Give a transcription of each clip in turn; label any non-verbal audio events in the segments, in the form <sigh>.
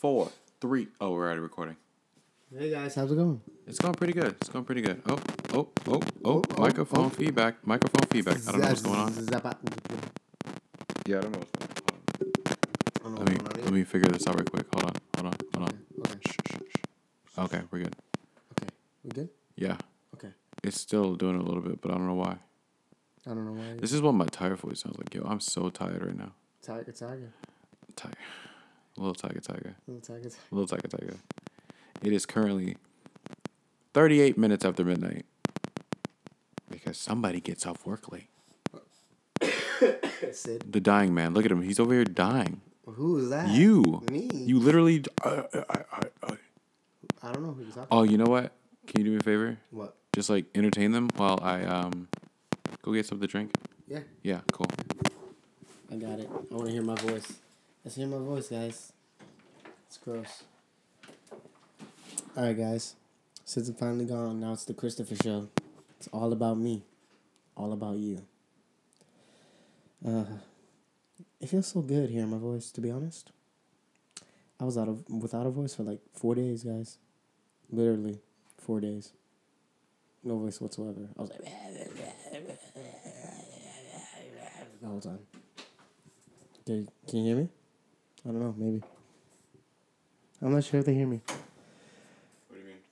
four, three. Oh, we're already recording. Hey guys, how's it going? It's going pretty good. It's going pretty good. Oh, oh, oh, oh, Oh, oh, oh. microphone oh. feedback. Microphone feedback. I don't know what's going on. Yeah, I don't know what's going on. I don't know Let me going on let me figure this out real quick. Hold on, hold on, hold on. Okay. Shh, shh, shh. Okay, we're good. Okay, we good? Yeah, Okay. it's still doing a little bit, but I don't know why. I don't know why. This is what my tired voice sounds like. Yo, I'm so tired right now. Tiger, tiger, Tired. Little tiger, tiger. little tiger. Little tiger, tiger. It is currently 38 minutes after midnight because somebody gets off work late. <coughs> Sid, The dying man. Look at him. He's over here dying. who is that? You. Me. You literally. Uh, uh, uh, uh. I don't know who you're talking. Oh, you know what? Can you do me a favor? What? Just like entertain them while I um go get some of the drink. Yeah. Yeah, cool. I got it. I want to hear my voice. Let's hear my voice, guys. It's gross. All right, guys. Sid's finally gone. Now it's the Christopher show. It's all about me, all about you. Uh, it feels so good hearing my voice. To be honest, I was out of without a voice for like four days, guys. Literally, four days. No voice whatsoever. I was like the whole time. Can, can you hear me? I don't know, maybe. I'm not sure if they hear me.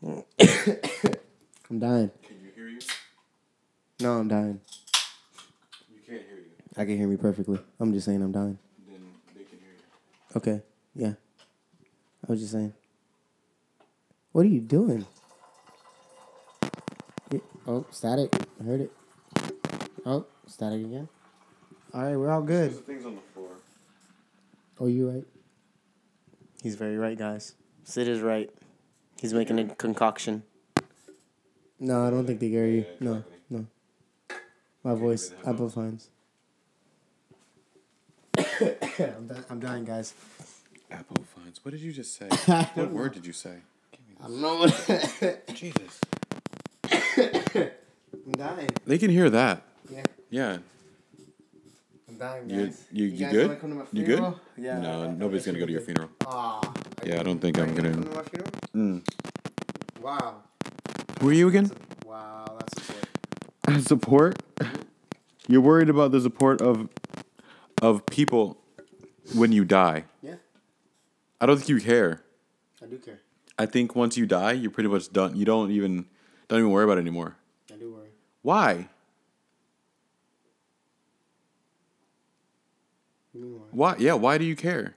What do you mean? <coughs> I'm dying. Can you hear you? No, I'm dying. You can't hear you. I can hear me perfectly. I'm just saying I'm dying. Then they can hear you. Okay, yeah. I was just saying. What are you doing? Oh, static. I heard it. Oh, static again. All right, we're all good. things on the floor. Oh, you right? He's very right, guys. Sid is right. He's making a concoction. No, I don't think they hear you. No, no. My voice even have amplifies. I'm, di- I'm dying, guys. Apple finds. What did you just say? <laughs> What word did you say? I don't know what. <laughs> Jesus. <coughs> I'm dying. They can hear that. Yeah, Yeah. I'm dying, You you, you, guys good? come to my You good? Yeah. No, I- I nobody's guess gonna go to your could. funeral. Aw. Yeah, I don't think Are I'm you gonna. come to my funeral? Mm. Wow. Who are you again? Wow, that's support. <laughs> support. You're worried about the support of of people when you die. Yeah, I don't think you care. I do care. I think once you die, you're pretty much done. You don't even don't even worry about it anymore. I do worry. Why? You mean why? Yeah. Why do you care?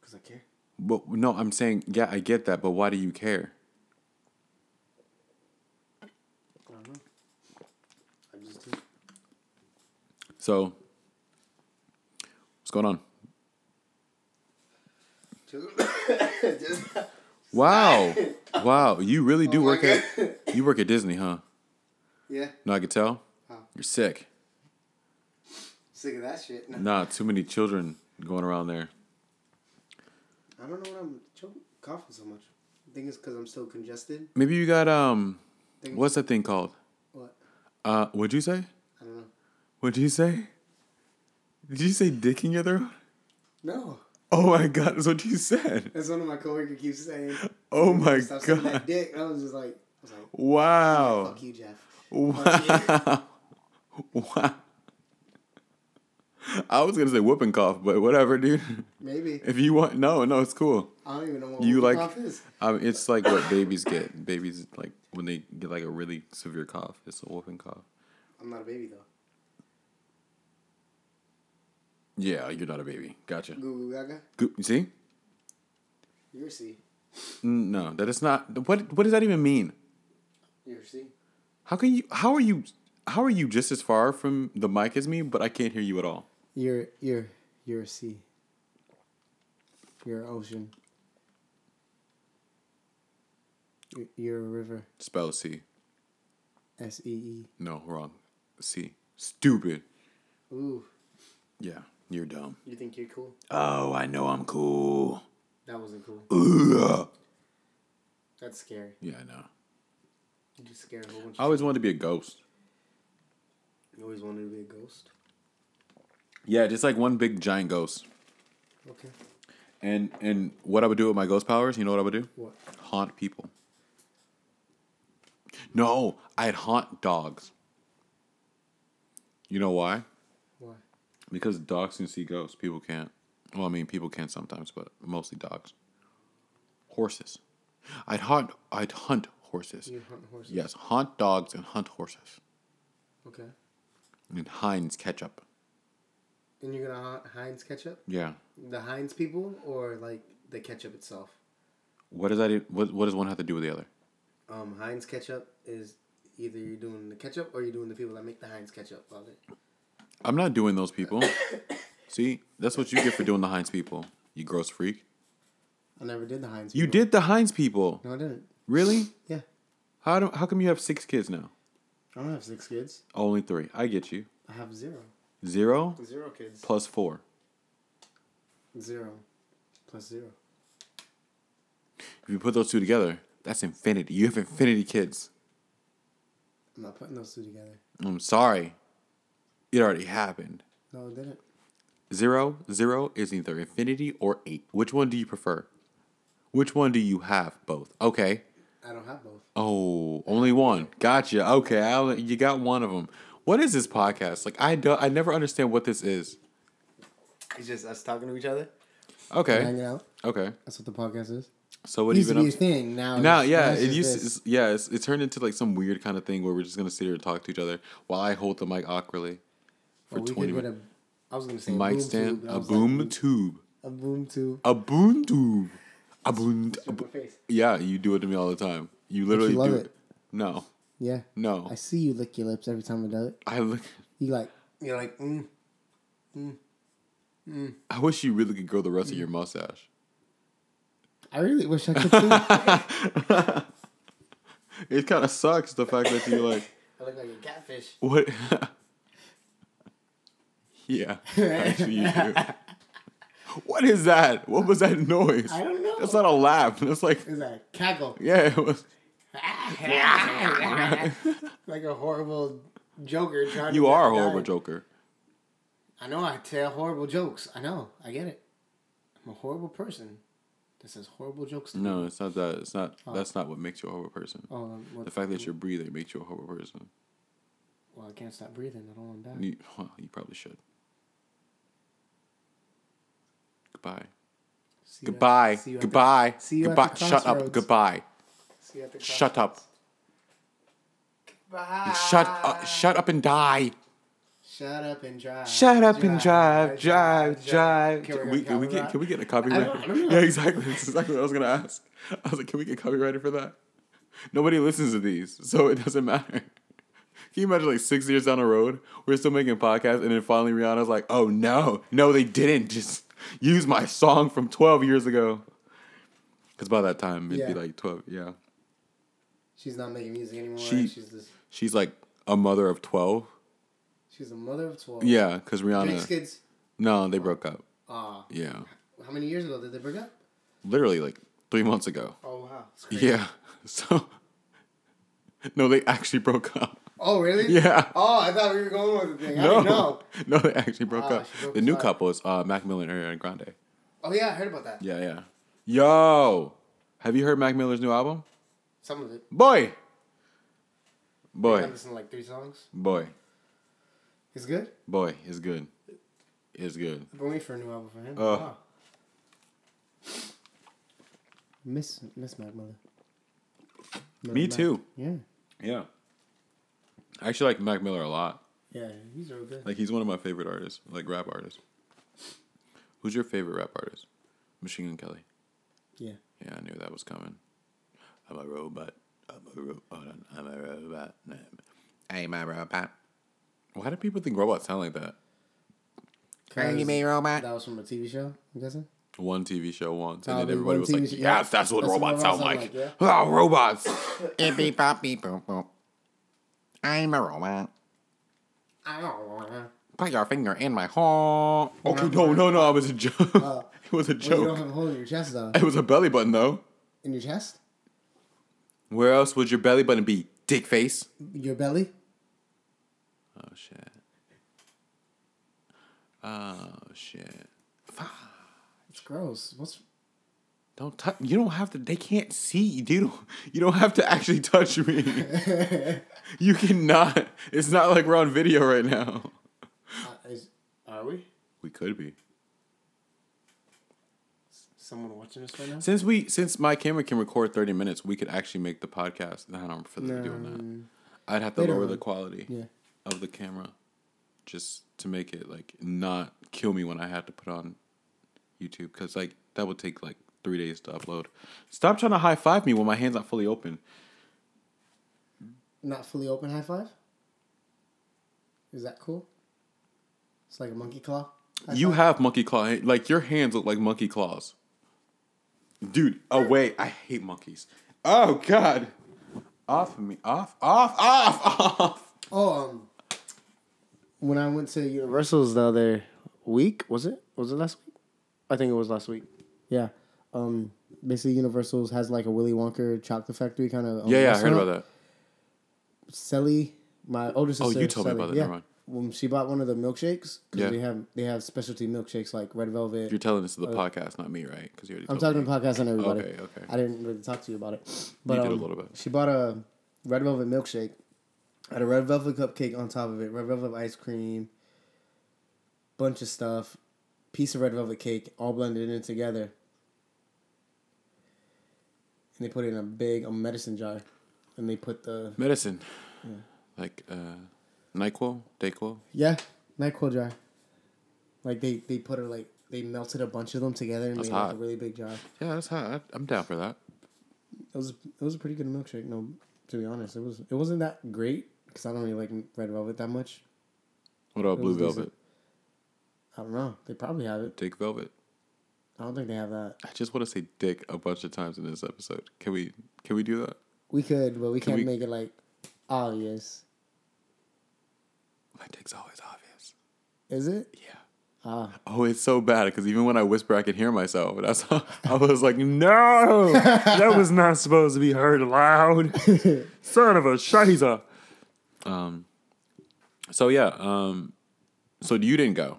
Because I care. But no, I'm saying yeah, I get that, but why do you care? I don't know. I just do. So, what's going on? <coughs> Wow, wow, you really do Oh work at you work at Disney, huh? yeah, No, I could tell. How? You're sick. Sick of that shit. No. <laughs> Nah, too many children going around there. I don't know what I'm choking, coughing so much. I think it's because I'm so congested. Maybe you got um, Think- what's that thing called? What? Uh, what'd you say? I don't know. What'd you say? Did you say dick in your throat? No, Oh my god, that's what you said. that's one of my coworkers keeps saying. Oh my Stop saying that god. dick. I was just like, I was like, Wow. fuck you, Jeff. Wow. <laughs> wow. I was gonna say whooping cough, but whatever, dude. Maybe <laughs> If you want, no, no, it's cool. I don't even know what You whooping like- cough is. Um, it's like what babies get. Babies like when they get like a really severe cough. It's a whooping cough. I'm not a baby though. Yeah, you're not a baby. Gotcha. Goo goo gaga. Go- You see? You're C. No, that is not. What What does that even mean? You're C. How can you? How are you? How are you just as far from the mic as me, but I can't hear you at all? You're you're you're a sea. You're an ocean. You're, you're a river. Spell C. S E E. No, wrong. C. Stupid. Ooh, Yeah, you're dumb. you think you're cool? Oh, I know I'm cool. That wasn't cool. Ugh. That's scary. Yeah, I know. You just scared a whole bunch. I always wanted to be a ghost. you always wanted to be a ghost. Yeah, just like one big giant ghost. Okay. And and what I would do with my ghost powers, you know what I would do? What? Haunt people. No, I'd haunt dogs. You know why? Why? Because dogs can see ghosts. People can't. Well, I mean, people can sometimes, but mostly dogs. Horses. I'd hunt. I'd hunt horses. You hunt horses. Yes, haunt dogs and hunt horses. Okay. And Heinz ketchup. And you're gonna Heinz ketchup? Yeah. The Heinz people or like the ketchup itself? What does that? What What does one have to do with the other? Um, Heinz ketchup is either you're doing the ketchup or you're doing the people that make the Heinz ketchup of it. I'm not doing those people. <coughs> See, that's what you get for doing the Heinz people. You gross freak. I never did the Heinz. You people. did the Heinz people. No, I didn't. Really? Yeah. How do, How come you have six kids now? I don't have six kids. Only three. I get you. I have zero. Zero Zero kids. plus four. Zero. Plus zero. If you put those two together, that's infinity. You have infinity kids. I'm not putting those two together. I'm sorry. It already happened. No, it didn't. Zero, zero is either infinity or eight. Which one do you prefer? Which one do you have? Both. Okay. I don't have both. Oh, only one. Gotcha. Okay, I'll, you got one of them. What is this podcast? Like I don't I never understand what this is. It's just us talking to each other. Okay. Hanging out. Okay. That's what the podcast is. So what It used you to be up a thing. Now, Now, it's- yeah, it's it used to, yeah, it's, it turned into like some weird kind of thing where we're just gonna sit here and talk to each other while I hold the mic awkwardly for Well, we twenty minutes. a. I was gonna say Mic boom stand, tube, a boom like, tube, a boom tube. a boom tube, a boom. Show my face. Yeah, you do it to me all the time. You literally love do it. it. No, Yeah, no. I see you lick your lips every time I do it. I look. You like, you're like, mm. I wish you really could grow the rest of your mustache. I really wish I could too. <laughs> It kind of sucks the fact that you like I look like a catfish. what. <laughs> yeah, actually you do. <laughs> What is that? What was that noise? I don't know. That's not a laugh. That's like Is that cackle? yeah, it was. <laughs> like a horrible joker trying to You are a horrible joker. I know I tell horrible jokes. I know. I get it. I'm a horrible person that says horrible jokes. To No, people. it's not that. It's not. That's not what makes you a horrible person. Oh, um, what, The fact that you're breathing makes you a horrible person. well, I can't stop breathing. I don't want to die. You, well, you probably should. Goodbye. See Goodbye. see you at the- Goodbye. see you at Goodbye. Shut up. Goodbye. see you at the Shut up. crossroads. Shut up. Shut up and die. Shut up and drive. Shut up and drive, drive, drive. Can Can we we, get can we get copyright? can we get a I copyright? don't- I don't know. Yeah, exactly. <laughs> That's exactly what I was gonna ask. I was like, can we get copyrighted for that? Nobody listens to these, so it doesn't matter. Can you imagine like six years down the road, we're still making podcasts, and then finally Rihanna's like, "Oh no, no, they didn't just use my song from twelve years ago." Because by that time it'd be like twelve. Yeah, She's not making music anymore. She- she's just she's like a mother of twelve. she's a mother of twelve. Yeah, because Drake's Rihanna. kids. No, they broke up. Ah, Yeah, how many years ago did they break up? literally like three months ago. Oh wow. Yeah. <laughs> So no, they actually broke up. Oh really? <laughs> Yeah. Oh, I thought we were going with the thing. No, <laughs> no, they actually broke Ah, up. broke The new couple is uh, Mac Miller and Ariana Grande. Oh yeah, I heard about that. Yeah, yeah. Yo, have you heard Mac Miller's new album? Some of it. Boy, I boy, listened to like three songs. boy, It's good. boy. It's good. It's good. I've been waiting for a new album for him. Oh. Wow. Miss Miss Mac Miller. Me Mac- too. Yeah. Yeah. I actually like Mac Miller a lot. Yeah, he's real good. Like he's one of my favorite artists, like rap artists. Who's your favorite rap artist? Machine Gun Kelly. Yeah. Yeah, I knew that was coming. I'm a robot. I'm a ro- oh, hold on. I'm a robot. I'm a robot. Why do people think robots sound like that? Cause robot. That was from a TV show. I'm guessing. One TV show once, and Oh, then everybody was TV like, show- "Yes, that's what That's what robots sound robots like." sound Oh, robots. <laughs> Beep beep bop beep boop boop. I'm a robot. Ow. Put your finger in my hole. Okay, no, no, no. It was a joke. Uh, <laughs> it was a Well, you don't have a hole in your chest though. It was a belly button, though. In your chest? Where else would your belly button be? Dick face. Your belly? Oh shit. Oh shit. It's gross. What's Don't touch. You don't have to. They can't see, dude. You don't have to actually touch me. <laughs> you cannot. It's not like we're on video right now. uh, is, are we? We could be. Someone watching us right now? Since we since my camera can record thirty minutes, we could actually make the podcast. I don't feel like doing that. No. I'd have to Later lower the quality Yeah. of the camera, just to make it like not kill me when I had to put on YouTube, because like that would take like three days to upload. Stop trying to high five me when my hand's not fully open. Not fully open high five? Is that cool? It's like a monkey claw? you have monkey claw. Like your hands look like monkey claws. Dude, oh wait, I hate monkeys. Oh god. Off of me. Off, off, off, off. Oh, um, when I went to Universal's the other week, was it? Was it last week? I think it was last week. Yeah. Um, basically, Universal's has like a Willy Wonka chocolate factory kind of. Yeah, yeah, I heard about that. Sally, my older sister. Oh, you told me about that, Yeah. never mind. When she bought one of the milkshakes, because Yeah. they have they have specialty milkshakes like red velvet. You're telling this to the podcast, not me, right? Because you already. Uh, I'm talking me. to the podcast and everybody. Okay, okay. I didn't really talk to you about it, but did a um, little bit. She bought a red velvet milkshake, had a red velvet cupcake on top of it, red velvet ice cream, bunch of stuff, piece of red velvet cake, all blended in together, and they put it in a big a medicine jar, and they put the Medicine, like uh, Nyquil, Dayquil. yeah Nyquil jar, like they they put it like they melted a bunch of them together and That's made like a really big jar. Yeah, that's hot. I- I'm down for that. It was it was a pretty good milkshake. No, to be honest, it was it wasn't that great because I don't really like red velvet that much. What about It blue was decent. velvet, I don't know. They probably have it. dick velvet? I don't think they have that. I just want to say dick a bunch of times in this episode. Can we? Can we do that? We could, but we Can can't we- make it like obvious. My dick's always obvious. Is it? Yeah. Ah, Oh, it's so bad because even when I whisper, I can hear myself. That's how <laughs> I was like, no, that was not supposed to be heard loud. <laughs> Son of a shiza. Um. So yeah. Um. So you didn't go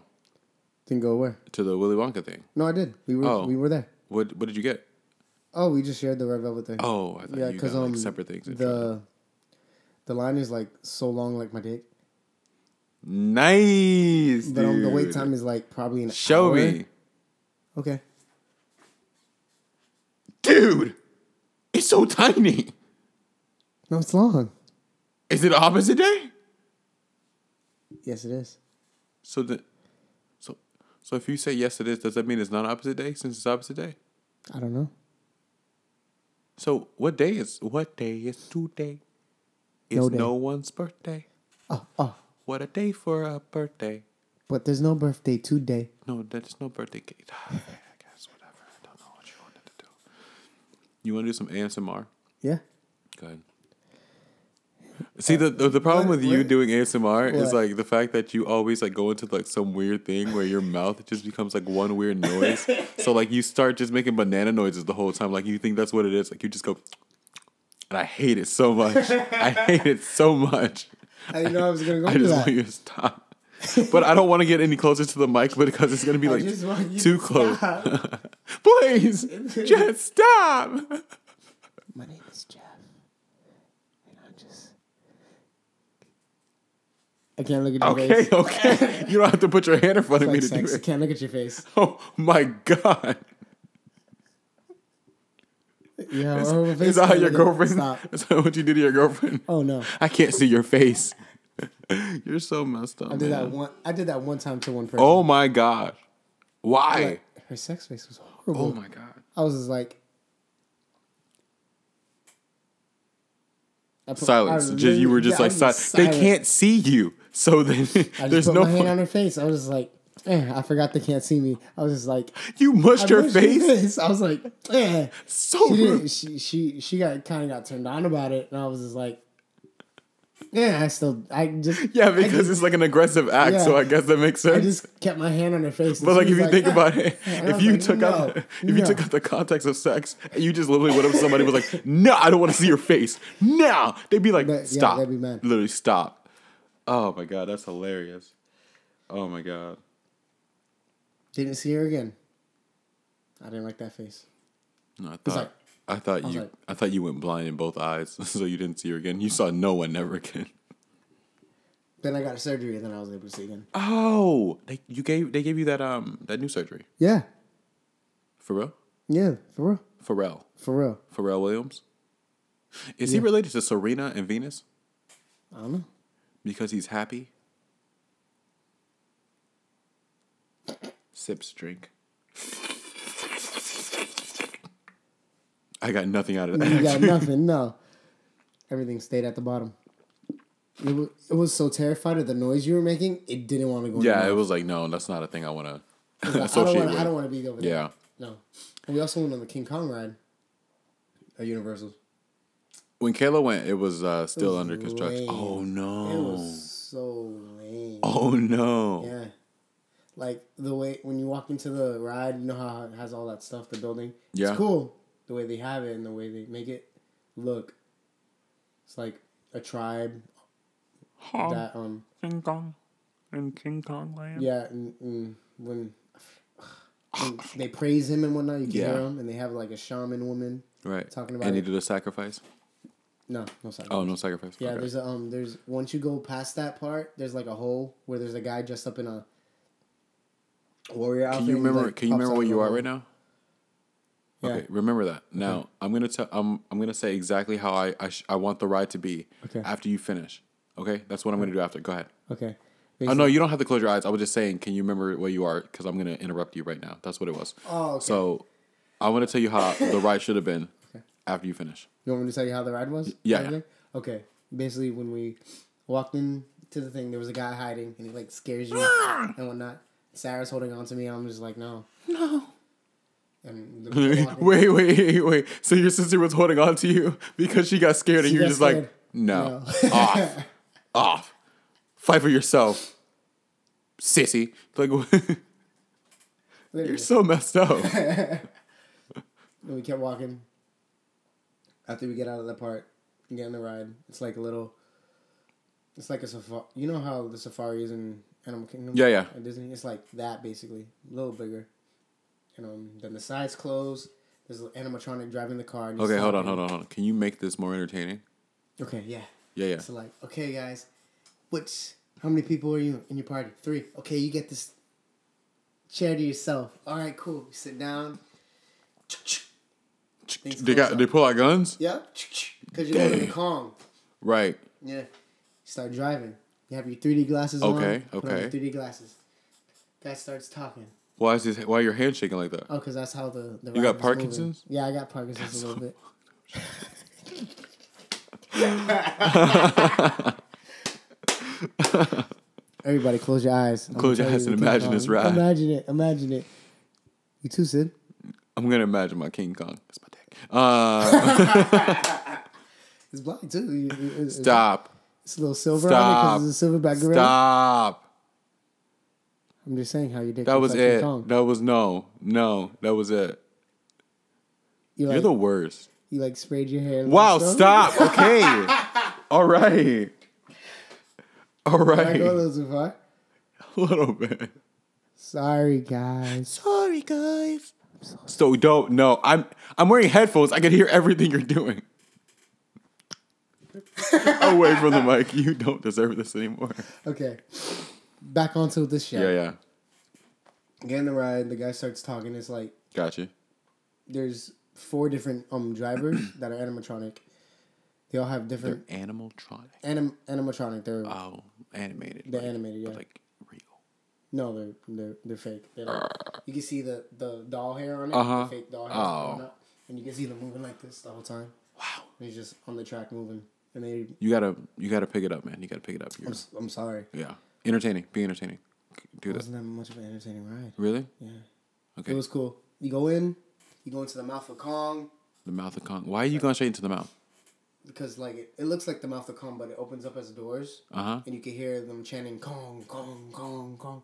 didn't go where? to the Willy Wonka thing. No, I did. We were Oh. we were there. What What did you get? Oh, we just shared the red velvet thing. Oh, I thought yeah, you because got um like separate things. the the line is like so long, like my dick. Nice, But um, the wait time is like probably an hour. Show hour. me, Okay. dude. It's so tiny. No, it's long. Is it opposite day? Yes, it is. So the, so so if you say yes it is, does that mean it's not opposite day since it's opposite day? I don't know. So what day is what day is today? It's No no, one's birthday. Oh, oh. What a day for a birthday. But there's no birthday today. No, there's no birthday cake. <sighs> I guess whatever. I don't know what you wanted to do. You want to do some ASMR? Yeah. Go ahead. See the the, the problem what- with you what- doing ASMR is like the fact that you always like go into like some weird thing where your mouth just becomes like one weird noise. <laughs> so like you start just making banana noises the whole time. Like you think that's what it is. Like you just go, and I hate it so much. <laughs> I hate it so much. I didn't know I was gonna go I do just that. want you to stop. But I don't want to get any closer to the mic because it's gonna be like just want you too to close. stop. <laughs> Please, just stop. My name is Jeff. And I'm just. I can't look at your Okay, face. okay. okay. You don't have to put your hand in front of Like me to sex. do I it. can't look at your face. Oh my god. A face. Is that how your girlfriend? Stop. <laughs> Is that what you do to your girlfriend? Oh no. I can't see your face. <laughs> You're so messed up. I did that one. I did that one time to one person. Oh my god. Why? Like, her sex face was horrible. Oh my god. I was just like. Put- Silence. Just you were just yeah, like silent. They can't see you. So then I <laughs> just there's put no my hand on her face. I was just like, eh, I forgot they can't see me. I was just like, You mushed her mushed face. I was like, eh. So She. She she she got kind of got turned on about it, and I was just like, yeah. I still I just Yeah, because just, it's like an aggressive act, Yeah. so I guess that makes sense. I just kept my hand on her face. But like, if you think "Ah." about it, if you like, took out, "No, if you took out the context of sex, and you just literally went up to somebody was like, "No, I don't want to see your face." No, they'd be like, But, yeah, "Stop!" they'd be. Literally, stop. Oh my god, that's hilarious. Oh my god. Didn't see her again. I didn't like that face. No, I thought like- I thought was you like- I thought you went blind in both eyes, <laughs> so you didn't see her again. You saw no one never again. Then I got a surgery, and then I was able to see again. Oh, they you gave they gave you that um that new surgery Yeah, for real? yeah, for real, Pharrell for real. Pharrell Williams. Is he related to Serena and Venus I don't know. because he's happy? Sips drink. I got nothing out of that. You got <laughs> nothing. No, everything stayed at the bottom. It was, it was so terrified of the noise you were making, it didn't want to go. Yeah, it was like no, that's not a thing I want to I don't associate with. I don't want to be over there. yeah. No. And we also went on the King Kong ride at Universal. When Kayla went, it was uh, still was under construction. lame. Oh no! It was so lame. Oh no! Yeah. Like the way when you walk into the ride, you know how it has all that stuff, the building. Yeah. It's cool the way they have it and the way they make it look. It's like a tribe that um King Kong in King Kong Land. yeah and, and when, <sighs> when they praise him and whatnot, you can Yeah. hear him, and they have like a shaman woman. Right. Talking about and he it. did a sacrifice. No, no sorry. Oh no, sacrifice. Yeah, Okay. there's a um there's once you go past that part, there's like a hole where there's a guy dressed up in a warrior outfit. Can you remember? like, can you remember where you are right now? Yeah. Okay, remember that. Now I'm gonna tell. I'm I'm gonna say exactly how I I, sh- I want the ride to be. Okay. After you finish. Okay, that's what I'm gonna do after. Go ahead. Okay. Oh no, you don't have to close your eyes. I was just saying. Can you remember where you are? Because I'm gonna interrupt you right now. That's what it was. Oh, okay. So, I want to tell you how <laughs> the ride should have been okay. after you finish. You want me to tell you how the ride was? Yeah, Everything? Okay. Basically, when we walked in to the thing, there was a guy hiding, and he like scares you ah! and whatnot. Sarah's holding on to me. And I'm just like, no, No. and the <laughs> people wait, wait, wait. So your sister was holding on to you because she got scared, and She you're got just like, no, No. <laughs> off, off. Fight for yourself, sissy. Like <laughs> you're so messed up. And we kept walking. After we get out of that part and get on the ride, it's like a little. It's like a safari. You know how the safari is in Animal Kingdom? Yeah, yeah. At Disney, it's like that basically, a little bigger. And um, then the sides close. There's an animatronic driving the car. Okay, hold on, hold on, hold on. Can you make this more entertaining? Okay, yeah. Yeah, yeah. So like, okay, guys, which how many people are you in your party? Three. Okay, you get this chair to yourself. All right, cool. You sit down. Things They got up. they pull out guns, Yep. Because you're going to Kong. right? Yeah. You start driving. You have your 3D glasses on. Okay, on okay. your 3D glasses. Guy starts talking. Why is this? Why are your hands shaking like that? Oh, because that's how the, the You got was moving. Parkinson's? Yeah, I got Parkinson's a little bit. <laughs> Everybody, close your eyes. I'm Close your eyes tell and imagine this ride. Imagine it. Imagine it. You too, Sid. I'm gonna imagine my King Kong. That's my dick. Uh, <laughs> It's black too. You- you- It's, stop. It's a little silver Stop. on it because it's a silverback gorilla. Stop. I'm just saying how you did. That was it. That was no, no. That was it. You You're like, the worst. you like sprayed your hair. Wow. Stop. <laughs> Okay. All right. All right. Did I go a little too far? <laughs> A little bit. Sorry, guys. Sorry, guys. So don't. No, I'm. I'm wearing headphones. I can hear everything you're doing. Away from the mic. You don't deserve this anymore. Okay. Back onto this show. Yeah, yeah. Get in the ride. The guy starts talking. It's like Gotcha. there's four different um drivers <clears throat> that are animatronic. They all have They're different animatronic. anim animatronic. They're Oh, animated. They're like- animated, yeah. Like real. no, they're they're they're fake. They're <clears throat> like, you can see the the doll hair on it. Uh-huh. The fake doll hair Oh. up, and you can see them moving like this the whole time. Wow. And he's just on the track moving, and they. You gotta, you gotta pick it up, man. You gotta pick it up. I'm, s- I'm sorry. yeah, entertaining. Be entertaining. Do It that. wasn't that much of an entertaining ride. Really? Yeah. Okay. It was cool. You go in, you go into the mouth of Kong the mouth of Kong. Why are you going straight into the mouth? because like it, it looks like the mouth of Kong, but it opens up as doors, Uh huh. and you can hear them chanting Kong, Kong, Kong, Kong.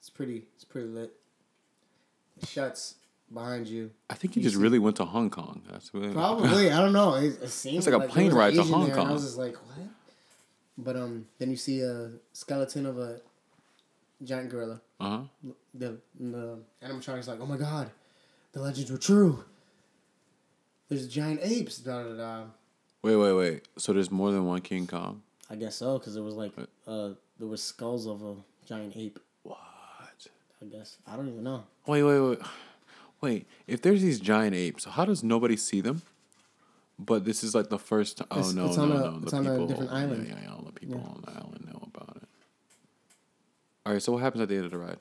It's pretty. It's pretty lit. It shuts behind you. I think you You just see- really went to Hong Kong. That's Probably. I don't know. It, it seemed It's like a plane ride to Hong and I Kong. was just like, what? But um, then you see a skeleton of a giant gorilla. Uh huh. The the animatronic's like, oh my god, the legends were true. There's giant apes. Da da da. Wait, wait, wait. So there's more than one King Kong? I guess so, because there was like uh, there was skulls of a giant ape. What? I guess I don't even know. Wait, wait, wait. Wait, if there's these giant apes, how does nobody see them? But this is like the first time. Oh It's- no, it's no, on a- no! it's the on a people, different island. Yeah, yeah, all the people Yeah. on the island know about it. All right, so what happens at the end of the ride?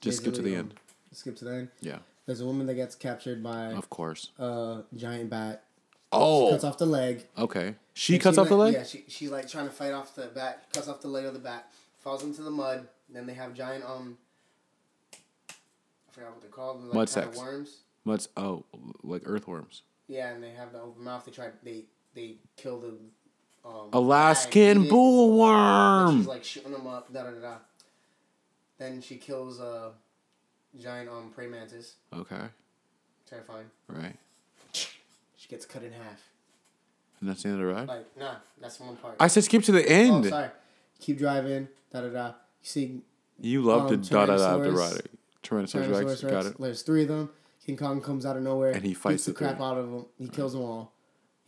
Just skip to the end. skip to the end. Yeah, There's a woman that gets captured by of course. a giant bat. Oh, Cuts off the leg. okay. She And cuts off the leg. Yeah, she she's like trying to fight off the bat. Cuts off the leg of the bat. Falls into the mud. Then they have giant um. Forgot what they're called. Like Mud sacks. Worms. What's oh, like earthworms? Yeah, and they have the open mouth. They try. They they kill the. Um, Alaskan bag, eat it. Then bullworm. She's like shooting them up. Da da da. Then she kills a giant um prey mantis. Okay, Terrifying. right. She gets cut in half. And that's the end of the ride. Like nah, that's one part. I said skip to the oh, end. sorry. Keep driving. Da da da. You see you love Um, to da da da the Tyrannosaurus- ride. Tyrannosaurus Tyrannosaurus Rex. Rex. Got it. There's three of them. King Kong comes out of nowhere And he fights the the crap out of them. He kills them all.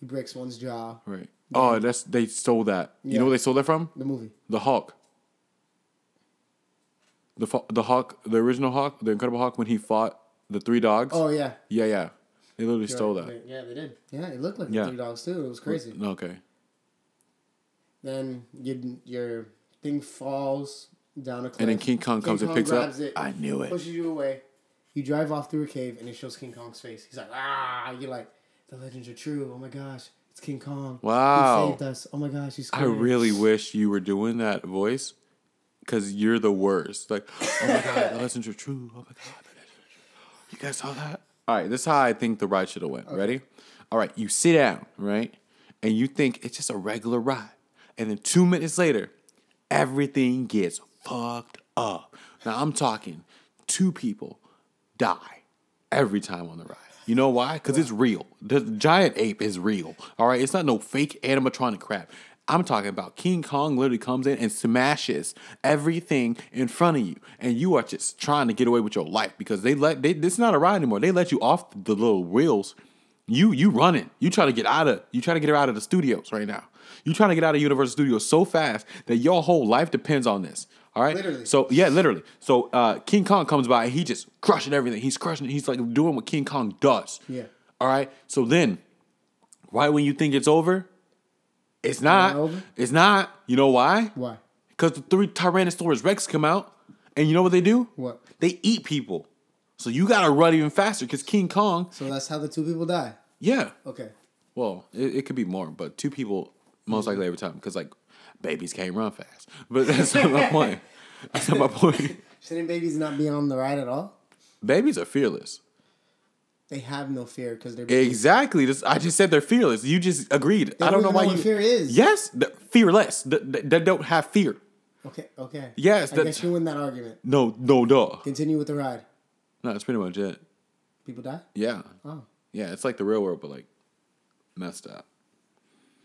He breaks one's jaw. Right. Oh, that's they stole that. Yeah. You know where they stole that from? The movie. The Hulk. The the Hulk, the original Hulk, the Incredible Hulk, when he fought the three dogs. Oh yeah. Yeah, yeah. They literally stole that. Yeah, they did. Yeah, it looked like Yeah. the three dogs too. It was crazy. Okay. Then you, your thing falls down a cliff. And then King Kong comes and picks up. grabs It, I knew it. Pushes you away. You drive off through a cave and it shows King Kong's face. He's like, ah! You're like, the legends are true. Oh my gosh, it's King Kong. Wow. He saved us. Oh my gosh, he's. I really wish you were doing that voice, because you're the worst. Like, oh my <laughs> god, the legends are true. Oh my god, the lessons are true. You guys saw that? All right, this is how I think the ride should have went. Ready? All right, you sit down, right, and you think it's just a regular ride, and then two minutes later, everything gets fucked up. Now I'm talking two people die every time on the ride. You know why? Because it's real. The giant ape is real. All right, it's not no fake animatronic crap. I'm talking about King Kong literally comes in and smashes everything in front of you, and you are just trying to get away with your life because they let they this is not a ride anymore. They let you off the little wheels. You you running. You try to get out of you try to get out of the studios right now. You trying to get out of Universal Studios so fast that your whole life depends on this. All right. Literally. So yeah, literally. So uh, King Kong comes by and he just crushing everything. He's crushing. He's like doing what King Kong does. Yeah. All right. So then, right when you think it's over, it's not. Not over? It's not. You know why? Why? Because the three Tyrannosaurus Rex come out, and you know what they do? What? They eat people. So you gotta run even faster because King Kong. So that's how the two people die. Yeah. Okay. Well, it, it could be more, but two people most likely every time because like babies can't run fast. But that's not my point. That's not my point. <laughs> Shouldn't babies not be on the ride at all? Babies are fearless. They have no fear because they're babies. Exactly. This, I just said they're fearless. You just agreed. I don't don't know why know you. fear is. Yes, fearless. Th- th- They don't have fear. Okay. Okay. Yes, I that- guess you win that argument. No, no, duh. Continue with the ride. No, that's pretty much it. People die. Yeah, Oh, yeah. It's like the real world, but like messed up.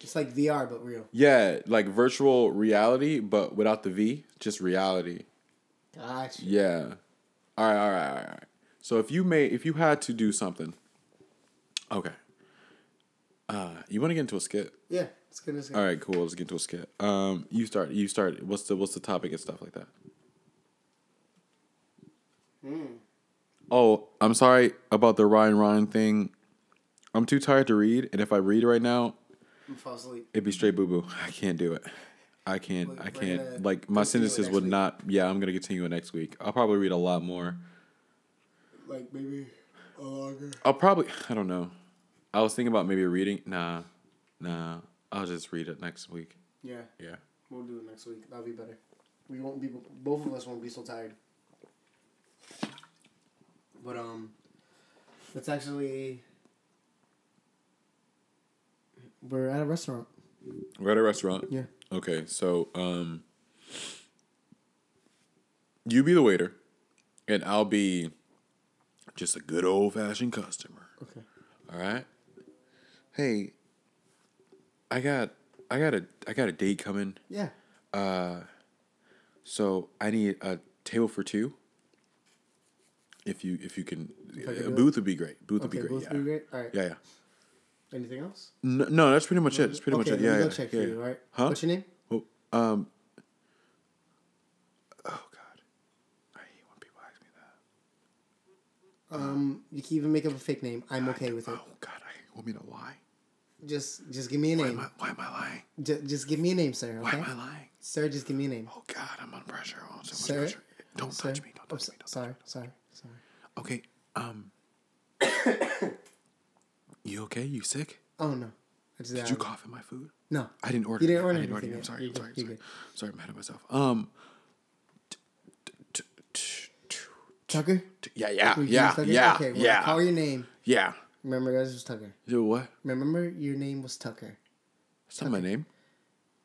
It's like VR but real. Yeah, like virtual reality, but without the V, just reality. Gotcha. Yeah. All right, all right, all right. So if you may, if you had to do something, okay. Uh, you want to get into a skit? Yeah. It's good. It's good. All right, cool. Let's get into a skit. Um, you start. You start. What's the What's the topic and stuff like that? Oh, I'm sorry about the Ryan Ryan thing. I'm too tired to read, and if I read right now, I'm fall asleep. it'd be straight boo boo. I can't do it. I can't. We're I can't. Like my sentences would week. not. Yeah, I'm gonna continue it next week. I'll probably read a lot more. Like maybe a longer. I'll probably. I don't know. I was thinking about maybe reading. Nah, nah. I'll just read it next week. Yeah. Yeah. We'll do it next week. That'll be better. We won't be. Both of us won't be so tired. But um, let's actually. We're at a restaurant. We're at a restaurant. Yeah. Okay, so um, you be the waiter, and I'll be just a good old fashioned customer. Okay. All right. Hey, I got, I got a, I got a date coming. Yeah. Uh, so I need a table for two. If you if you can If I could do it? Booth would be great. Booth would be great. both yeah. be great. All right. yeah, yeah. Anything else? No, no, that's pretty much it. That's pretty okay, much it. Yeah, yeah. go check yeah, for you. All right. Huh? What's your name? Oh, um. Oh God, I hate when people ask me that. Um, you can even make up a fake name. I'm okay with it. Oh God, I want me to lie. Just, just give me a Why name. am I, why am I lying? Just, just give me a name, sir. Why am I lying? Sir, just give me a name. Oh God, I'm on pressure. Oh, so Sir? pressure. Don't Sir? touch me. Don't Oh, touch so- me. Don't sorry, sorry, sorry. Okay. Um. <coughs> you okay? You sick? Oh no. Did you cough in my food? No. I didn't order. You didn't order I didn't order. anything. I'm sorry. I'm sorry. Sorry. Sorry, I'm mad at myself. Um. Tucker. Yeah, yeah, yeah, yeah, Okay. Yeah, Call your name. yeah. Remember, guys, it was Tucker. You what? Remember, your name was Tucker. That's not my name.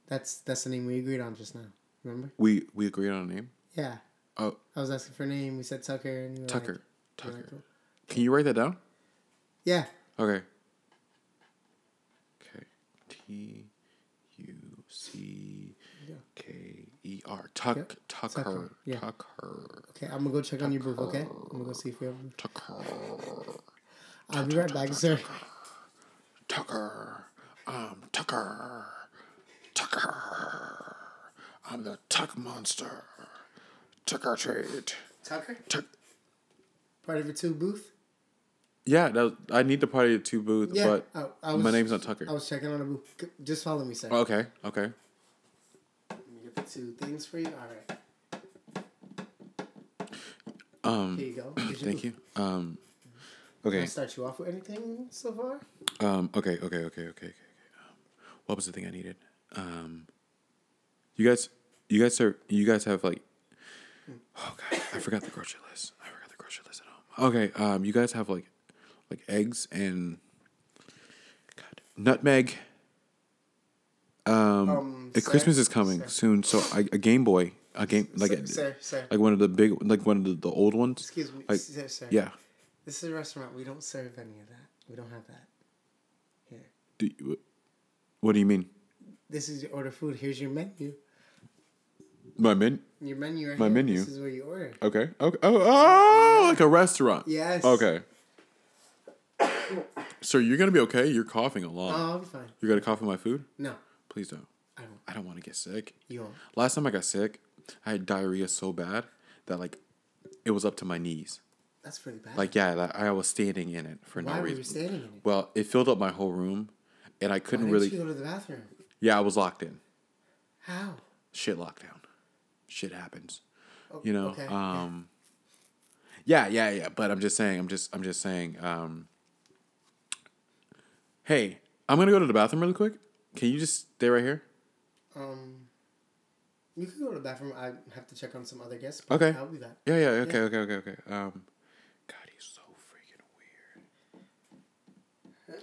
That's that's the name we agreed on just now. Remember? We we agreed on a name. Yeah. Oh, I was asking for a name. We said Tucker, and Tucker. Tucker. Can you write that down? Yeah. Okay. Okay. T U C K E R. Tuck. Yep. Tucker. Tucker, yeah. Tucker. Okay. I'm gonna go check on your booth. Okay. I'm gonna go see if we have. Tucker. I'll be right back, sir. Tucker. Um, Tucker. Tucker. I'm the Tuck monster. Tucker trade. Tucker. Tuck. Part of your two booth. Yeah, that was, I need the party at two booth, Yeah. but oh, I was, my name's not Tucker. I was checking on a booth. Just follow me, sir. Okay, okay. Let me get the two things for you. All right. Um, Here you go. <clears throat> Here's thank you. Um, Can I okay. start you off with anything so far? Um, okay, okay, okay, okay, okay. okay. Um, what was the thing I needed? Um, you guys, you guys are, you guys have like, oh god, I forgot the grocery list. I forgot the grocery list at home. Okay, um, you guys have like, like eggs and, God, nutmeg. Um, Um, the sir? Christmas is coming Sir. soon, so I, a Game Boy, a game like sir, a, sir, like one of the big, like one of the, the old ones. Excuse me, like- sir, sir. Yeah. This is a restaurant. We don't serve any of that. We don't have that. Here. Do you, what do you mean? This is your order food. Here's your menu. My min? Your menu right My here. menu. This is where you order. Okay. Okay. Oh, oh, like a restaurant. Yes. Okay. Sir, you're gonna be okay. You're coughing a lot. Oh, I'll be fine. You're gonna cough in my food? No, Please don't. I don't. I don't want to get sick. You won't. Last time I got sick, I had diarrhea so bad that like it was up to my knees. That's pretty bad. Like yeah, that I was standing in it for why no were you reason. standing in it? Well, it filled up my whole room, and I Why couldn't didn't really. you go to the bathroom? Yeah, I was locked in. How? Shit lockdown. Shit happens. Oh, you know Okay. um yeah yeah yeah but i'm just saying i'm just i'm just saying um hey i'm gonna go to the bathroom really quick can you just stay right here um, you can go to the bathroom. I have to check on some other guests. Okay. I'll do that. yeah yeah okay okay okay okay um god he's so freaking weird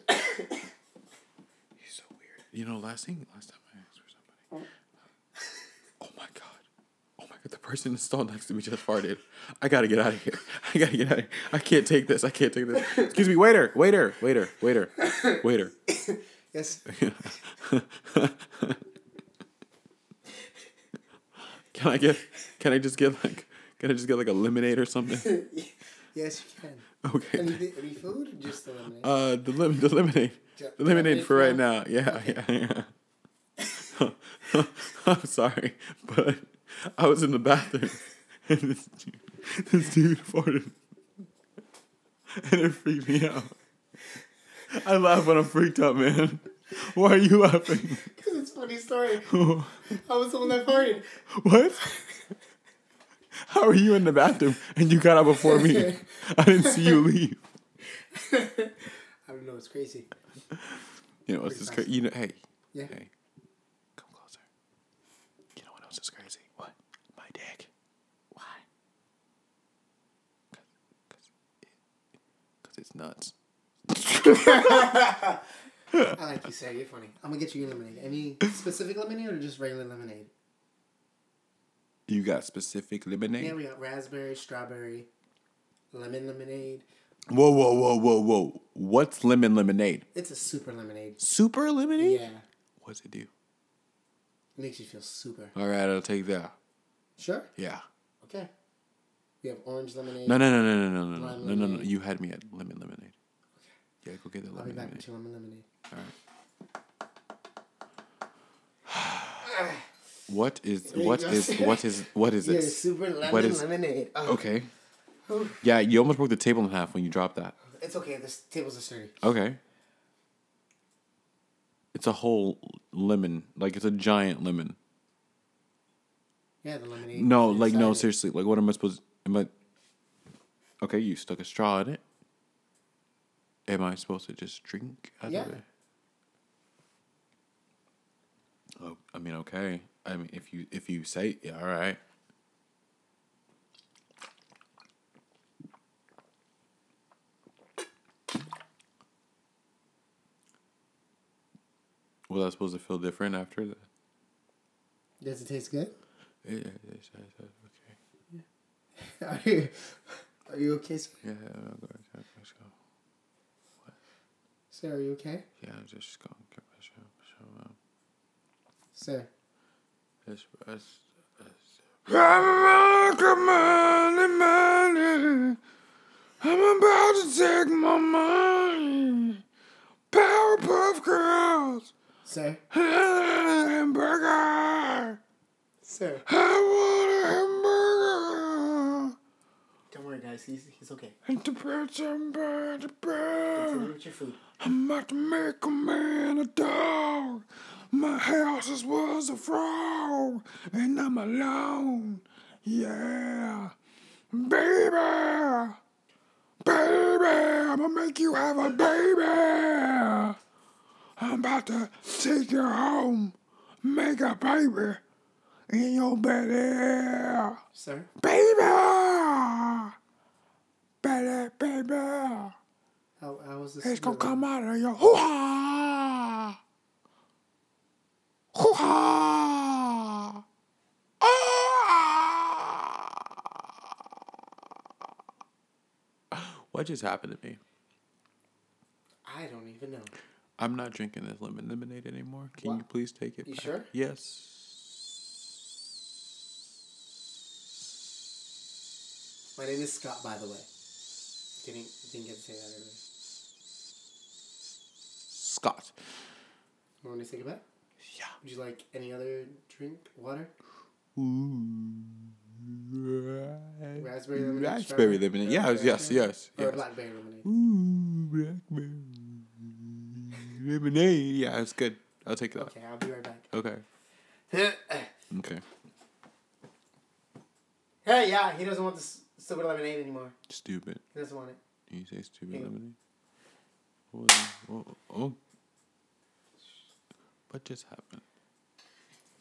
<coughs> he's so weird you know last thing last time i asked for somebody oh my god oh my god the person in the stall next to me just farted i gotta get out of here <laughs> i gotta get out of here i can't take this i can't take this excuse me waiter waiter waiter waiter waiter <coughs> Yes. <laughs> Can I get? Can I just get like? Can I just get like a lemonade or something? <laughs> yes, you can. Okay. Any, any food or just the lemonade? Uh, the lim- the lemonade, the lemonade for right now? now. Yeah, yeah, yeah. I'm sorry, but <laughs> I was in the bathroom <laughs> and this dude, this dude farted, <laughs> and it freaked me out. I laugh when I'm freaked out, man. Why are you laughing? Because it's a funny story. I was the one that farted. What? How are you in the bathroom and you got out before me? I didn't see you leave. I don't know. It's crazy. You know, it's just crazy. You know, hey, Yeah. hey, come closer. You know what else is crazy? What? My dick. Why? Cause, it, cause it's nuts. <laughs> I like you, sir. You're funny. I'm gonna get you your lemonade. Any specific lemonade or just regular lemonade? You got specific lemonade? Yeah, we got raspberry, strawberry, lemon lemonade. Whoa, whoa, whoa, whoa, whoa! What's lemon lemonade? It's a super lemonade. Super lemonade? Yeah, What's it do? makes you feel super. All right, I'll take that. Sure. Yeah. We have orange lemonade. No, no, no, no, no, no, no, no, no, no. You had me at lemon lemonade. Yeah, go get the I'll be lemon back lemonade. with your lemon lemonade. All right. What is you what is what is what is <laughs> Yeah, this? super lemon What is- lemonade. Oh, Okay. Yeah, you almost broke the table in half when you dropped that. It's okay. This tables are sturdy. Okay. It's a whole lemon, like it's a giant lemon. Yeah, the lemonade. No, like no, it. seriously. Like what am I supposed? I? Okay, you stuck a straw in it. Am I supposed to just drink out Yeah. of it? Oh, I mean, okay. I mean, if you if you say, yeah, all right. Was that supposed to feel different after that? Does it taste good? Yeah, yeah, yeah, okay. <laughs> Are you, are you okay, sir? Yeah, yeah, I'll go, yeah, let's go. Sir, are you okay? Yeah, I'm just going to get my show. show um, Sir. it's, it's, it's, I'm money, money. I'm about to take my money. Powerpuff Girls. Sir. Hamburger. Sir. I want a hamburger. Worry, guys. He's, he's okay. And to put some bird to Continue bird. with your food. I'm about to make a man a dog. My house was a frog, and I'm alone. Yeah, baby, baby, I'm gonna make you have a baby. I'm about to take you home, make a baby in your belly, Sir. baby, baby, baby. How, how was this? It's gonna come out of your hoo ha! Hoo ha! Ah. What just happened to me? I don't even know. I'm not drinking this lemon lemonade anymore. Can What? you please take it You back? sure? Yes. My name is Scott, by the way. Didn't, didn't get to say that earlier. Scott. You want me to take it back? Yeah. Would you like any other drink? Water? Raspberry lemonade? Raspberry lemonade. Or Yes, yes, yes. Or yes. blackberry lemonade? Ooh, blackberry lemonade. Yeah, it's good. I'll take that. Okay, I'll be right back. Okay. <coughs> Okay. Hey, yeah, he doesn't want this stupid lemonade anymore. Stupid. He doesn't want it. You say stupid Hey. lemonade. What, oh, oh. What just happened?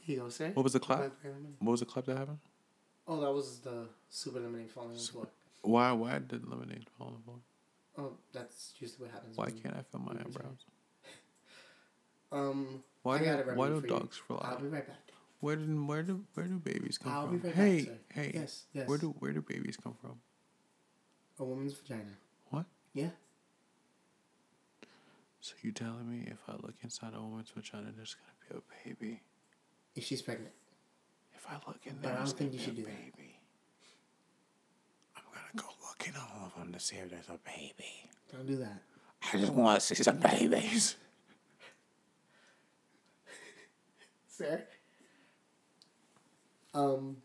Here you go, sir. What was the clap? What was the clap that happened? Oh, that was the super lemonade falling on the floor. Why? Why did lemonade fall on the floor? Oh, that's usually what happens. Why can't I feel my eyebrows? <laughs> Um, Why I do Why do dogs fly? I'll be right back. Where did Where do Where do babies come I'll from? be right hey, back, hey. Yes, yes. Where do Where do babies come from? A woman's vagina. What? Yeah. So you telling me if I look inside a woman's vagina, there's gonna be a baby? If she's pregnant. If I look in there, But I don't think you should do that. baby. I'm gonna go look in all of them to see if there's a baby. Don't do that. I just want to see some babies. <laughs> Sir? Um,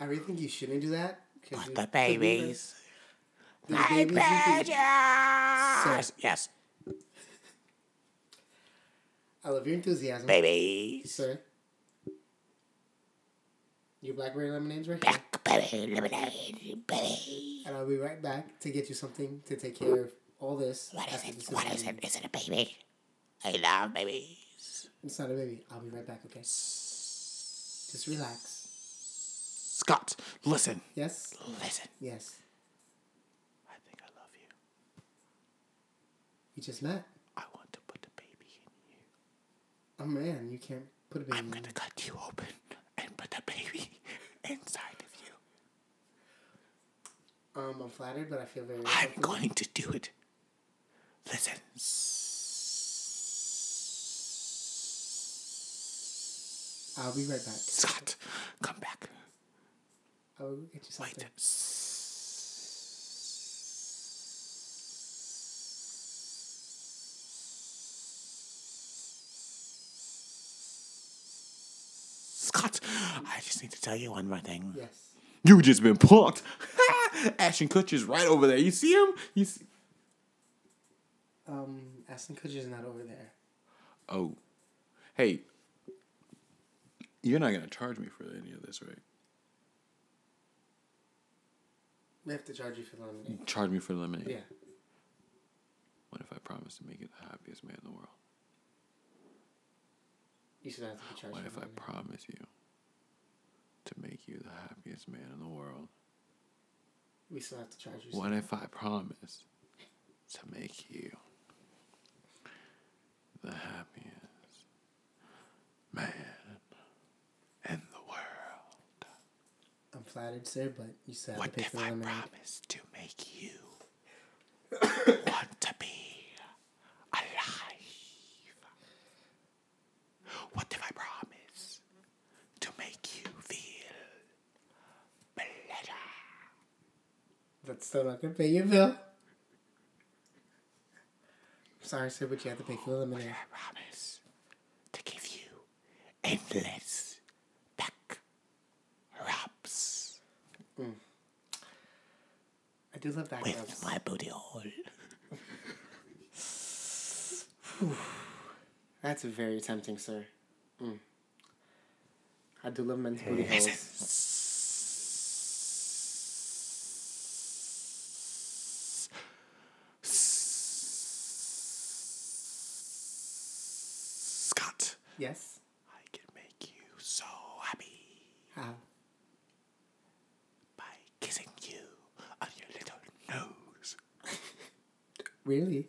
I really think you shouldn't do that. you- The babies. The, My babies you can- pleasure. Yes, I love your enthusiasm. babies. Sir. Your blackberry lemonade's right here. Blackberry lemonade, baby. And I'll be right back to get you something to take care of all this. What is it? What is it? Is it a baby? I love babies. It's not a baby. I'll be right back, okay? Just relax. Scott, listen, Yes? listen. Yes. I think I love you. We just met. I want to put the baby in you. Oh man, you can't put a baby I'm gonna you. cut you open and put the baby <laughs> inside of you. Um, I'm flattered, but I feel very. I'm going to do it. Listen. I'll be right back. Scott, come back. I will get you something. Wait. Scott, I just need to tell you one more thing. Yes. You just been punked. <laughs> Ashton Kutcher's right over there. You see him? You see? Um, Ashton Kutcher's not over there. Oh, hey, you're not gonna charge me for any of this, right? We have to charge you for the lemonade. Charge me for the lemonade. Yeah. What if I promise to make you the happiest man in the world? You should have to be charged What if I lemonade. promise you to make you the happiest man in the world? We still have to charge you. What if I promise to make you the happiest man in the world? I'm flattered, sir, but you still have What to pay if for the I lemonade. promise to make you <coughs> want to be alive? What if I promise to make you feel better? That's still not gonna pay your bill. Sorry, sir, but you have to pay for the lemonade. I promise to give you endless back rubs I do love back with my booty hole. <sighs> That's very tempting, sir. Mm. I do love men's booty holes. Scott, Yes. I can make you so happy How? by kissing you on your little nose. Really?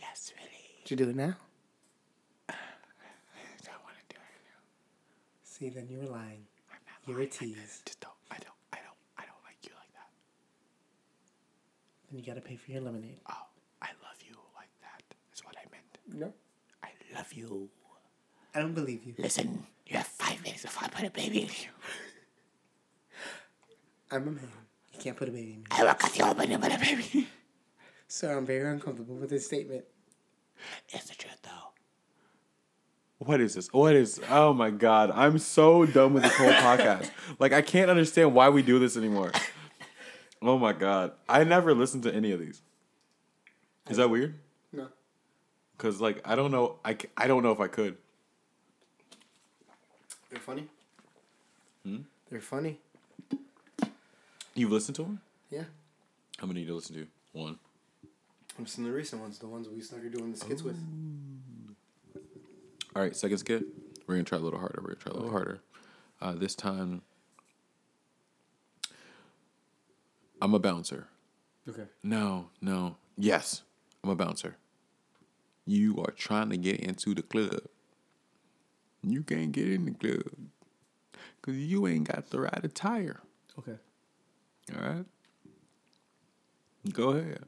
Yes, really. Did you do it now? <sighs> I don't want to do it now. See, then you were lying. I'm not You're a lying. I tease. Just don't. I don't. I don't. I don't like you like that. Then you gotta pay for your lemonade. Oh, I love you like that. Is what I meant. No. I love you. I don't believe you. Listen, you have five minutes before I put a baby in you. <laughs> I'm a man. You can't put a baby in me. I will cut you open and put a baby. Sir, I'm very uncomfortable with this statement. It's the truth, though. What is this? What is? Oh my god! I'm so done with this whole <laughs> podcast. Like I can't understand why we do this anymore. Oh my god! I never listened to any of these. Is that weird? No. Cause like I don't know. I I don't know if I could. They're funny. Hmm? They're funny. You've listened to them? Yeah. How many did you listen to? One. I'm some of the recent ones, the ones we started doing the skits with. All right, second skit. We're gonna try a little harder. We're gonna try a little harder. Uh, this time, I'm a bouncer. Okay. No, no. Yes, I'm a bouncer. You are trying to get into the club. You can't get in the club because you ain't got the right attire. Okay. All right. Go ahead.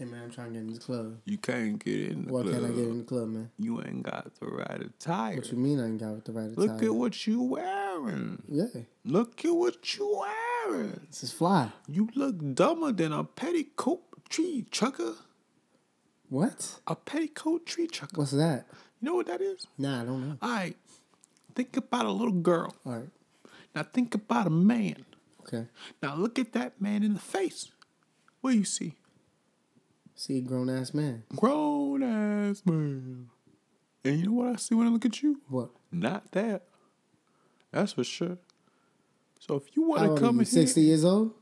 Hey man, I'm trying to get in the club. You can't get in the Why club. can't I get in the club, man? You ain't got the right attire. What you mean I ain't got the right attire? Look at what you wearing. Yeah, Look at what you wearing. this is fly. You look dumber than a petticoat tree chucker. What? A petticoat tree chucker. What's that? You know what that is? Nah, I don't know. All right. Think about a little girl. All right. Now think about a man. Okay. Now look at that man in the face. What do you see? See a grown ass man. Grown ass man. And you know what I see when I look at you? What? Not that. That's for sure. So if you want to come in here, Sixty years old?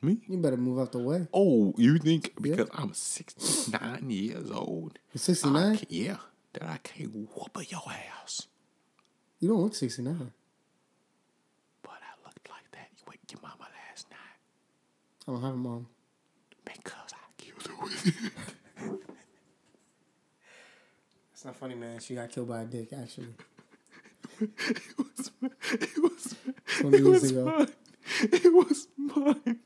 me? You better move out the way. Oh, you think Yeah. because I'm 69 years old? Sixty nine. Yeah, that I can't whoop your ass. You don't look sixty nine. But I looked like that You your mama last night I don't have a mom. because It's not funny, man. She got killed by a dick, actually. it was, it was, 20 it years was ago. mine. It was mine.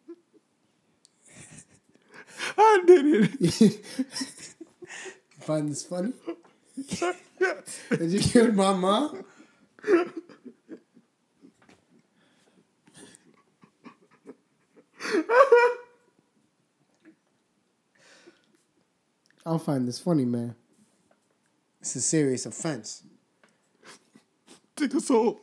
I did it. You find this funny? <laughs> Did you kill my mom? Don't find this funny, man. It's a serious offense. Take a soul.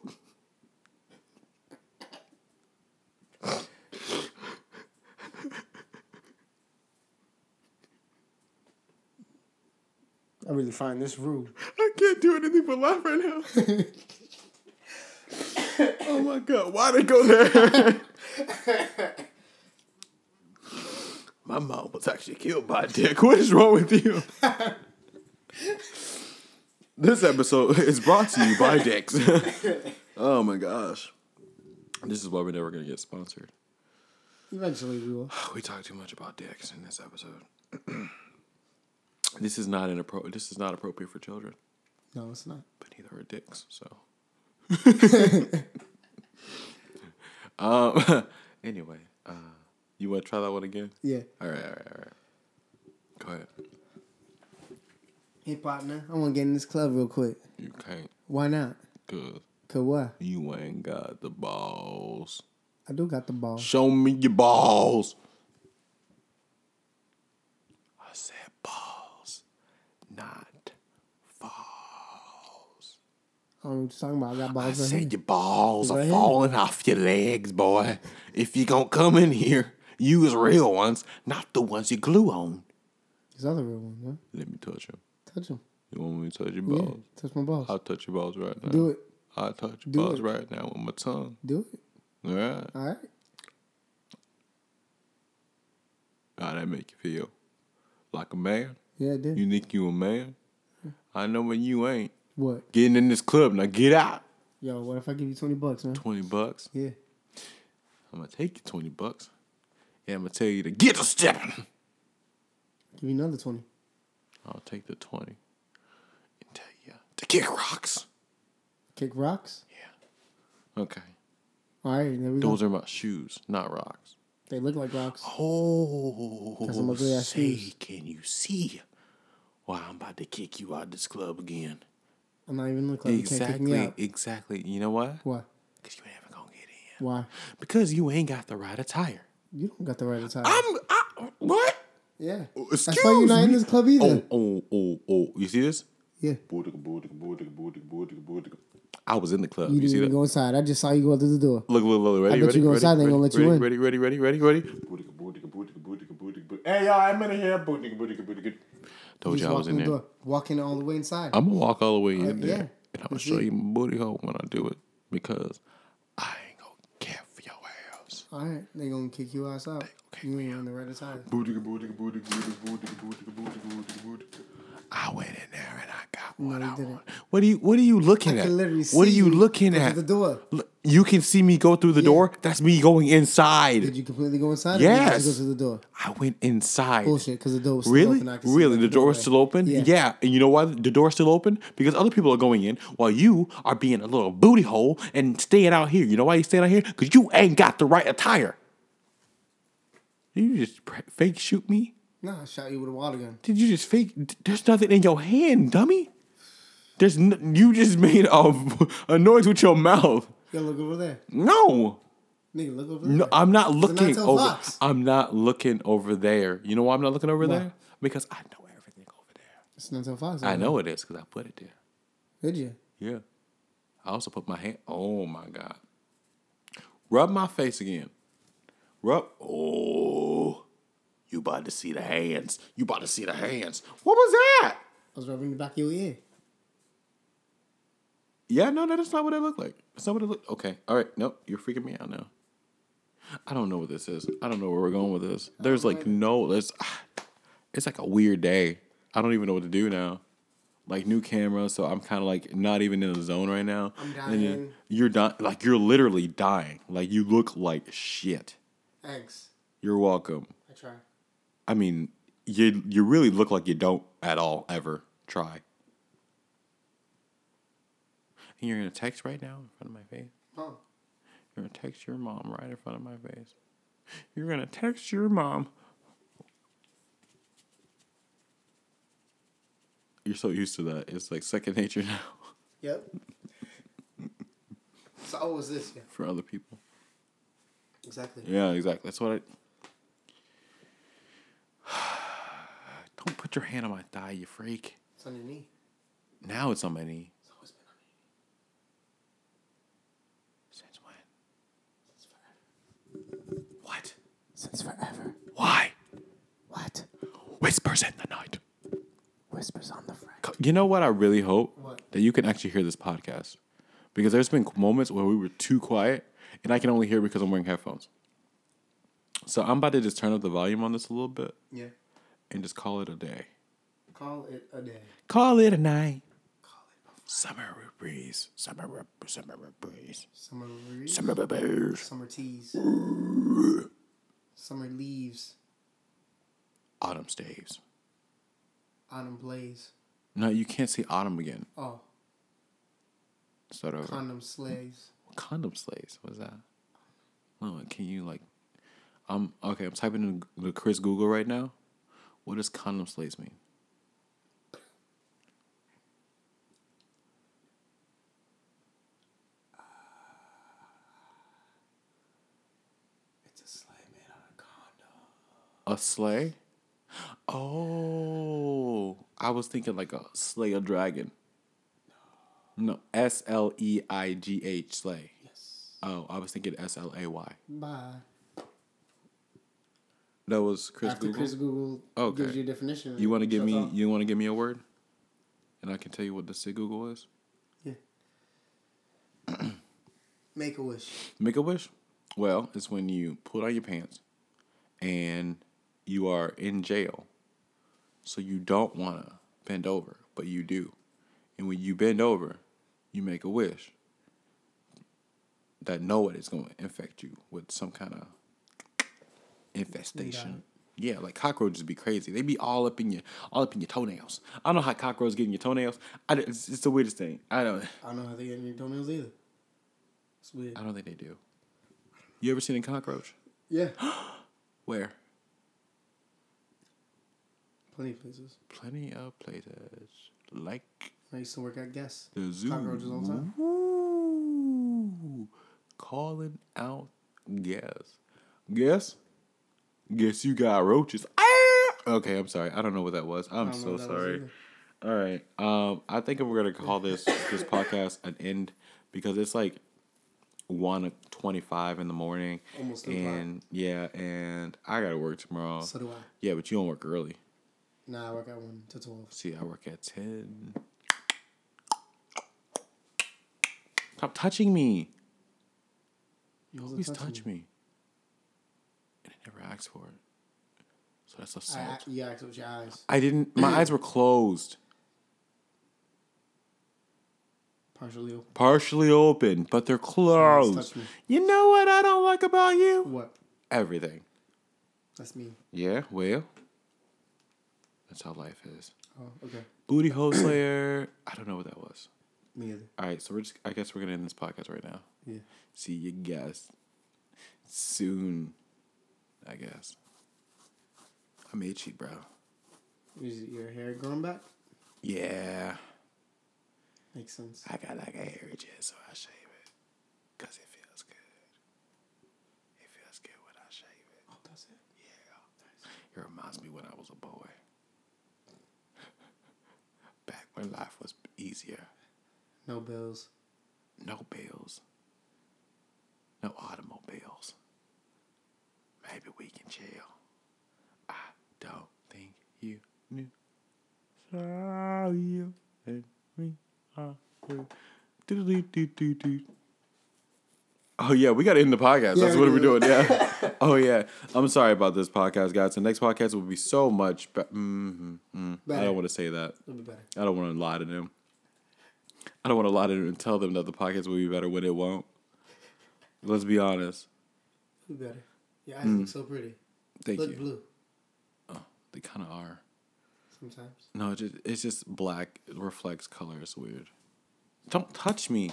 I really find this rude. I can't do anything but laugh right now. <laughs> oh my god, why'd it go there? <laughs> my mom was actually killed by a dick. <laughs> What is wrong with you? this episode is brought to you by <laughs> dicks. <laughs> oh my gosh. This is why we're never gonna get sponsored. Eventually, we will. <sighs> We talk too much about dicks in this episode. <clears throat> this is not inappro- This is not appropriate for children, No, it's not. but neither are dicks. So, um. Anyway, you want to try that one again? Yeah. All right, all right, all right. Go ahead. Hey, partner, I want to get in this club real quick. You can't, Why not? cause Cause what? you ain't got the balls. I do got the balls. Show me your balls. I said balls, not falls. I don't know what you're talking about. I got I balls right said here. your balls Right are here. falling off your legs, boy. If you gonna come in here, use real ones, not the ones you glue on. These other real ones, huh? Let me touch them. Touch them. You want me to touch your balls? Yeah. Touch my balls. I'll touch your balls right now. Do it. I'll touch your Do balls it. right now with my tongue. Do it. All right. All right. How that make you feel? Like a man? Yeah, I did. You think you a man? I know when you ain't. what? Getting in this club, now get out. Yo, what if I give you 20 bucks, man? 20 bucks. Yeah. I'm gonna take you 20 bucks. Yeah, I'm gonna tell you to get a step. Give me another 20. I'll take the 20 and tell you to kick rocks. Kick rocks? Yeah. Okay. All right, there we go. Those are my shoes, not rocks. They look like rocks. Oh, Got some ugly ass say, shoes. can you see why I'm about to kick you out this club again? I'm not even looking the club. You can't kick me exactly, out. exactly. You know why? Why? Because you ain't ever gonna get in. Why? Because you ain't got the right attire. You don't got the right attire. I'm I, what? yeah. Excuse That's why you're not in this club either. Oh, oh, oh, oh! You see this? Yeah. I was in the club. You You, didn't see even that? go inside. I just saw you go through the door. Look, look, look. Ready? bet ready, you go ready, inside, they ain't gonna let you in. Ready, ready, ready, ready, ready. Hey, y'all! I'm in here. Told you I was in in the there. Walking all the way inside. I'm gonna walk all the way in there, yeah. and I'm gonna show you my booty hole when I do it because I ain't gonna care for your ass. All right. They gonna kick you outside. kick You ain't on the right attire. I went in there and I got No, what you I didn't. want. What are you What are you looking I at? literally see what are you looking go at? the door. You can see me go through the Yeah. door. That's me going inside. Did you completely go inside? You Yes. go through the door? I went inside. Bullshit, because the door was still Really? open. I could Really? The door was still open? Yeah. And you know why the door's still open? Because other people are going in while you are being a little booty hole and staying out here. You know why you staying out here? Because you ain't got the right attire. Did you just fake shoot me? Nah, I shot you with a water gun. Did you just fake? There's nothing in your hand, dummy. There's n- you just made a, <laughs> a noise with your mouth. Yo, look over there. No, Nigga, look over there. no, I'm not looking over. fox. I'm not looking over there. You know why I'm not looking over Why? there? Because I know everything over there. It's not so fox. I know it is because I put it there. Did you? Yeah. I also put my hand. Oh my god. Rub my face again. Rub. Oh. You about to see the hands. You about to see the hands. What was that? I was rubbing the back of your ear. Yeah, no, that's not what it looked like. That's not what it looked. Okay, all right. Nope, you're freaking me out now. I don't know what this is. I don't know where we're going with this. There's like no. There's. <sighs> It's like a weird day. I don't even know what to do now. Like new camera, so I'm kind of like not even in the zone right now. I'm And dying. You're dying. Like you're literally dying. Like you look like shit. Thanks. You're welcome. I try. I mean, you you really look like you don't at all ever try. And you're gonna text right now in front of my face. Oh. You're gonna text your mom right in front of my face. You're gonna text your mom. You're so used to that. It's like second nature <laughs> now Yep. so oh, what was this? Yeah. for other people. exactly. Yeah, exactly. That's what I. <sighs> Don't put your hand on my thigh, you freak. It's on your knee. Now it's on my knee. It's always been on your knee. Since when? What? Since forever. Why? What? Whispers in the night. Whispers on the front. You know what? I really hope What? that you can actually hear this podcast, because there's been moments where we were too quiet, and I can only hear because I'm wearing headphones. So I'm about to just turn up the volume on this a little bit Yeah. and just call it a day. Call it a day. Call it a night. Call it a Summer breeze. Summer summer breeze. summer breeze. Summer breeze. Summer teas. Summer leaves. Autumn staves. Autumn blaze. No, you can't say autumn again. Oh, Start over. condom slays. Condom slaves. What is that? Oh, can you like? Um. Okay, I'm typing in the Chris Google right now. What does condom slaves mean? It's a sleigh made out of condom. A sleigh? Oh, I was thinking like a slay a dragon. No, S L E I G H slay. Yes. Oh, I was thinking S L A Y. Bye. That was Chris After Google. Chris Google Okay. gives you a definition. You want to give me? off. You want to give me a word, and I can tell you what the Sig Google is. Yeah. <clears throat> Make a wish. Make a wish. Well, it's when you pull on your pants, and you are in jail, so you don't want to bend over, but you do, and when you bend over, you make a wish that know it is going to infect you with some kind of infestation. Yeah, like cockroaches be crazy. They be all up in your all up in your toenails. I don't know how cockroaches get in your toenails. I, it's, it's the weirdest thing. I don't. I don't know how they get in your toenails either. It's weird. I don't think they do. You ever seen a cockroach? Yeah. <gasps> Where? Plenty of places. Plenty of places like I used to work at Guess. the zoo. Cockroaches all the time. Ooh, calling out guess. Guess? Guess you got roaches. Ah! Okay, I'm sorry. I don't know what that was. I'm I don't know so what that was sorry. All right. Um, I think we're gonna call this this podcast an end because it's like one twenty five in the morning. Almost two o'clock. and yeah, and I gotta work tomorrow. So do I. yeah, but you don't work early. Nah, I work at 1 to 12. See, I work at ten. Stop touching me. You always touch me. And I never asked for it. So that's I, assault. you asked with your eyes. I didn't. My eyes were closed, <clears throat> Partially open. partially open, but they're closed. You know what I don't like about you? What? Everything. That's me. Yeah. Well, that's how life is. Oh, okay. Booty hole slayer. <clears throat> I don't know what that was. Me either. All right, so we're just. I guess we're gonna end this podcast right now. Yeah. See you guys soon. I guess. I'm itchy, bro. Is your hair growing back? Yeah, Makes sense. I got like a hair itch, so I shave it, cause it feels good. It feels good when I shave it. Oh, that's it. Yeah, it reminds me when I was a boy. When life was easier. No bills. No bills. No automobiles. Maybe we can chill. I don't think you knew. So you and me are through. Do-do-do-do-do-do. Oh yeah, we gotta end the podcast. Yeah, That's what we're doing. Yeah. <laughs> oh yeah. I'm sorry about this podcast, guys. The next podcast will be so much better. mm mm I Better. don't want to say that. It'll be better. I don't want to lie to them. I don't want to lie to them and tell them that the podcast will be better when it won't. Let's be honest. It'll be better. Your eyes look so pretty. Thank look you. blue Oh, They kind of are. sometimes. No, it's just, it's just black. It reflects color. It's weird. Don't touch me.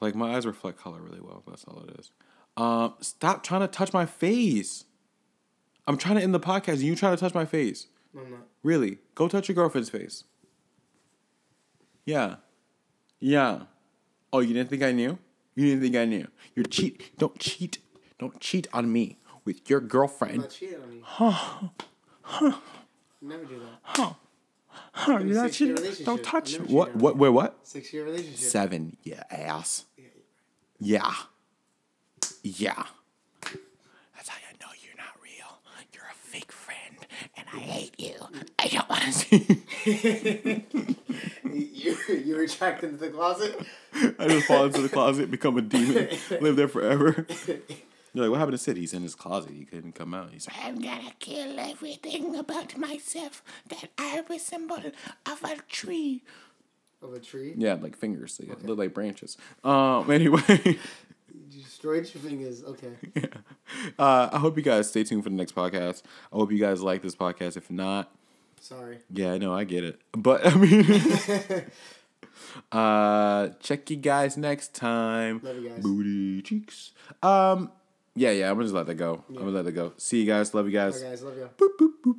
Like my eyes reflect color really well. That's all it is. Um, stop trying to touch my face. I'm trying to end the podcast and you trying to touch my face. No, I'm not. Really? Go touch your girlfriend's face. Yeah. Yeah. Oh, you didn't think I knew? You didn't think I knew. You're cheat. Don't cheat. Don't cheat on me with your girlfriend. Not cheating on you. Never do that. Huh, Huh. you're not cheating. Don't touch it. I've never What? What? Wait, what? Six year relationship. Seven. Yeah, ass. Yeah. Yeah. That's how you know you're not real. You're a fake friend, and I hate you. I don't want to see. You <laughs> you retract into the closet. I just fall into the closet, become a demon, <laughs> live there forever. You're like, what happened to Sid? He's in his closet. He couldn't come out. He's like, I'm gonna kill everything about myself that I resemble of a tree. Of a tree. yeah, like fingers. They look like branches. Um. <laughs> Anyway. You destroyed your fingers. Okay. <laughs> Uh, I hope you guys stay tuned for the next podcast. I hope you guys like this podcast. If not, Sorry. yeah, I know I get it. But I mean, <laughs> uh, check you guys next time. Love you guys. Booty cheeks. Um, yeah, yeah. I'm gonna just let that go. I'm gonna let that go. See you guys. Love you guys. Bye guys. Love you. Boop, boop, boop.